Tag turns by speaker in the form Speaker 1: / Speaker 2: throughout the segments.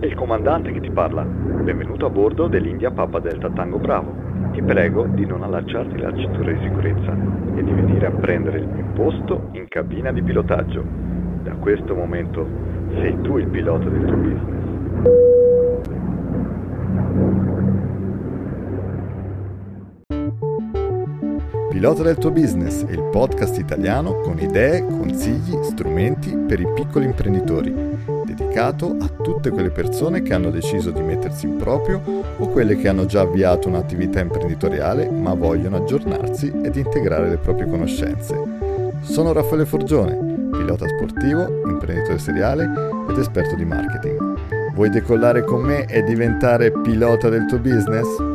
Speaker 1: È il comandante che ti parla. Benvenuto a bordo dell'India Papa Delta Tango Bravo. Ti prego di non allacciarti la cintura di sicurezza e di venire a prendere il mio posto in cabina di pilotaggio. Da questo momento sei tu il pilota del tuo business.
Speaker 2: Pilota del tuo business è il podcast italiano con idee, consigli, strumenti per i piccoli imprenditori, dedicato a tutte quelle persone che hanno deciso di mettersi in proprio o quelle che hanno già avviato un'attività imprenditoriale ma vogliono aggiornarsi ed integrare le proprie conoscenze. Sono Raffaele Forgione, pilota sportivo, imprenditore seriale ed esperto di marketing. Vuoi decollare con me e diventare pilota del tuo business?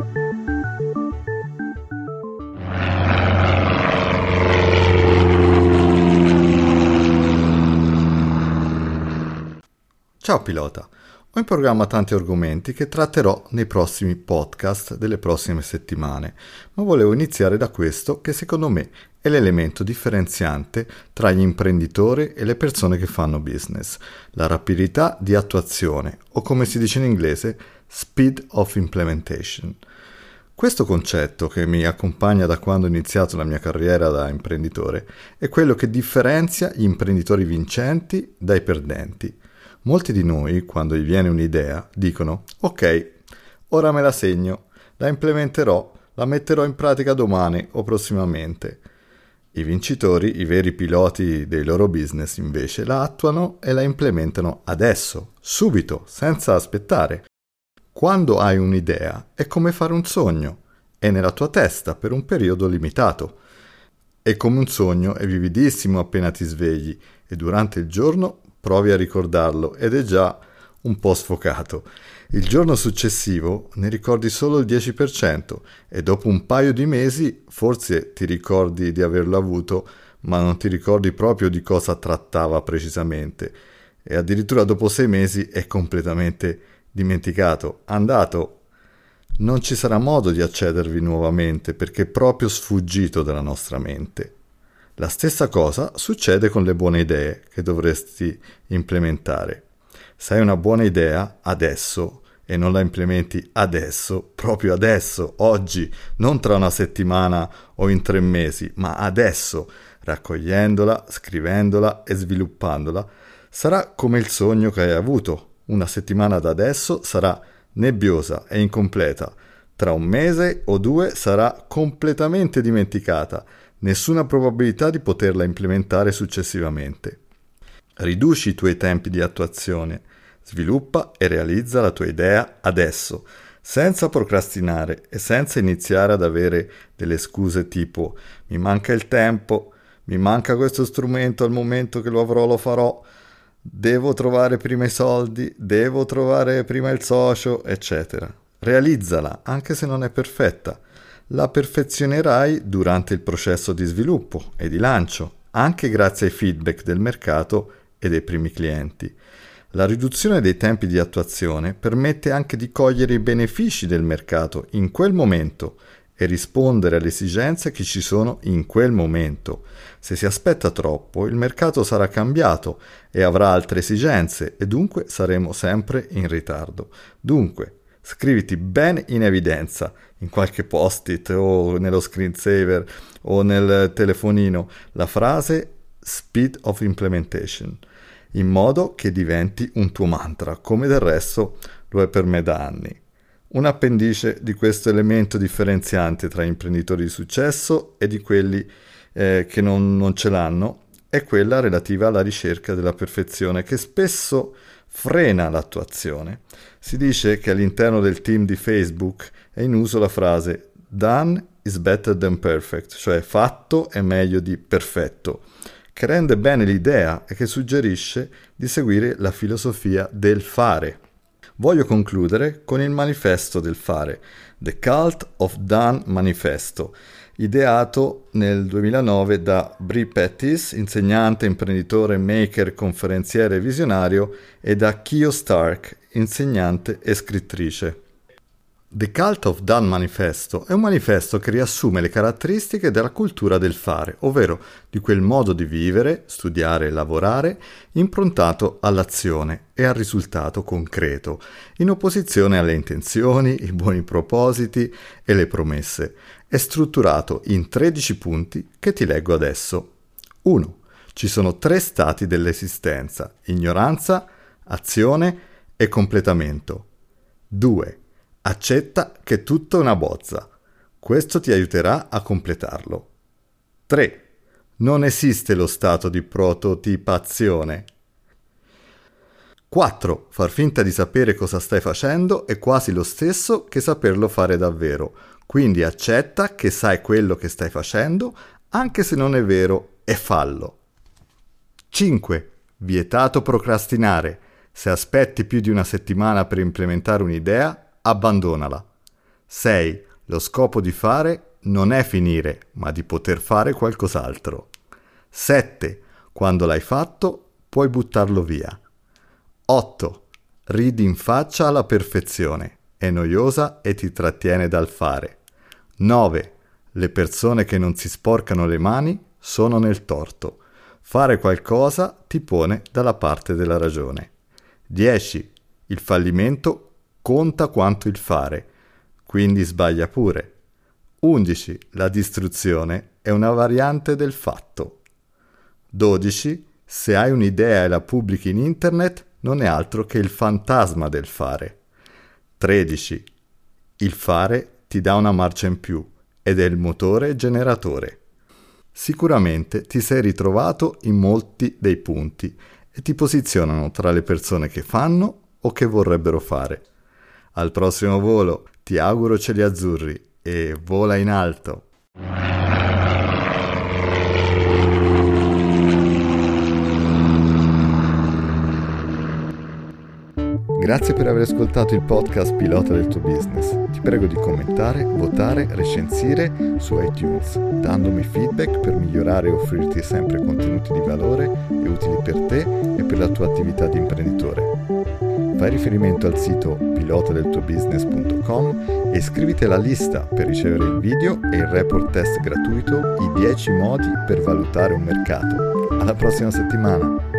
Speaker 2: Ciao pilota, ho in programma tanti argomenti che tratterò nei prossimi podcast delle prossime settimane, ma volevo iniziare da questo che secondo me è l'elemento differenziante tra gli imprenditori e le persone che fanno business, la rapidità di attuazione o come si dice in inglese speed of implementation. Questo concetto che mi accompagna da quando ho iniziato la mia carriera da imprenditore è quello che differenzia gli imprenditori vincenti dai perdenti. Molti di noi, quando gli viene un'idea, dicono ok, ora me la segno, la implementerò, la metterò in pratica domani o prossimamente. I vincitori, i veri piloti dei loro business, invece, la attuano e la implementano adesso, subito, senza aspettare. Quando hai un'idea è come fare un sogno, è nella tua testa per un periodo limitato. È come un sogno, è vividissimo appena ti svegli e durante il giorno provi a ricordarlo ed è già un po' sfocato. Il giorno successivo ne ricordi solo il 10% e dopo un paio di mesi forse ti ricordi di averlo avuto, ma non ti ricordi proprio di cosa trattava precisamente. E addirittura dopo sei mesi è completamente dimenticato, andato. Non ci sarà modo di accedervi nuovamente perché è proprio sfuggito dalla nostra mente. La stessa cosa succede con le buone idee che dovresti implementare. Se hai una buona idea adesso e non la implementi adesso, proprio adesso, oggi, non tra una settimana o in tre mesi, ma adesso, raccogliendola, scrivendola e sviluppandola, sarà come il sogno che hai avuto. Una settimana da adesso sarà nebbiosa e incompleta. Tra un mese o due sarà completamente dimenticata nessuna probabilità di poterla implementare successivamente. Riduci i tuoi tempi di attuazione, sviluppa e realizza la tua idea adesso, senza procrastinare e senza iniziare ad avere delle scuse tipo mi manca il tempo, mi manca questo strumento al momento che lo avrò lo farò, devo trovare prima i soldi, devo trovare prima il socio, eccetera. Realizzala, anche se non è perfetta la perfezionerai durante il processo di sviluppo e di lancio, anche grazie ai feedback del mercato e dei primi clienti. La riduzione dei tempi di attuazione permette anche di cogliere i benefici del mercato in quel momento e rispondere alle esigenze che ci sono in quel momento. Se si aspetta troppo, il mercato sarà cambiato e avrà altre esigenze e dunque saremo sempre in ritardo. Dunque, scriviti bene in evidenza in qualche post-it o nello screensaver o nel telefonino la frase speed of implementation in modo che diventi un tuo mantra come del resto lo è per me da anni. Un appendice di questo elemento differenziante tra imprenditori di successo e di quelli eh, che non, non ce l'hanno è quella relativa alla ricerca della perfezione che spesso frena l'attuazione. Si dice che all'interno del team di Facebook è in uso la frase done is better than perfect, cioè fatto è meglio di perfetto, che rende bene l'idea e che suggerisce di seguire la filosofia del fare. Voglio concludere con il manifesto del fare, The Cult of Done Manifesto, ideato nel 2009 da Brie Pettis, insegnante, imprenditore, maker, conferenziere e visionario, e da Kio Stark, insegnante e scrittrice. The Cult of Done Manifesto è un manifesto che riassume le caratteristiche della cultura del fare, ovvero di quel modo di vivere, studiare e lavorare improntato all'azione e al risultato concreto, in opposizione alle intenzioni, i buoni propositi e le promesse. È strutturato in 13 punti che ti leggo adesso. 1. Ci sono tre stati dell'esistenza, ignoranza, azione e completamento. 2 Accetta che tutto è una bozza. Questo ti aiuterà a completarlo. 3. Non esiste lo stato di prototipazione. 4. Far finta di sapere cosa stai facendo è quasi lo stesso che saperlo fare davvero, quindi accetta che sai quello che stai facendo, anche se non è vero, e fallo. 5. Vietato procrastinare. Se aspetti più di una settimana per implementare un'idea, abbandonala. 6. Lo scopo di fare non è finire, ma di poter fare qualcos'altro. 7. Quando l'hai fatto, puoi buttarlo via. 8. Ridi in faccia alla perfezione. È noiosa e ti trattiene dal fare. 9. Le persone che non si sporcano le mani sono nel torto. Fare qualcosa ti pone dalla parte della ragione. 10. Il fallimento conta quanto il fare, quindi sbaglia pure. 11. La distruzione è una variante del fatto. 12. Se hai un'idea e la pubblichi in internet, non è altro che il fantasma del fare. 13. Il fare ti dà una marcia in più ed è il motore generatore. Sicuramente ti sei ritrovato in molti dei punti e ti posizionano tra le persone che fanno o che vorrebbero fare. Al prossimo volo, ti auguro cieli azzurri e vola in alto. Grazie per aver ascoltato il podcast Pilota del tuo business. Ti prego di commentare, votare, recensire su iTunes, dandomi feedback per migliorare e offrirti sempre contenuti di valore e utili per te e per la tua attività di imprenditore. Fai riferimento al sito pilotadeltuobusiness.com e iscriviti alla lista per ricevere il video e il report test gratuito I 10 modi per valutare un mercato. Alla prossima settimana!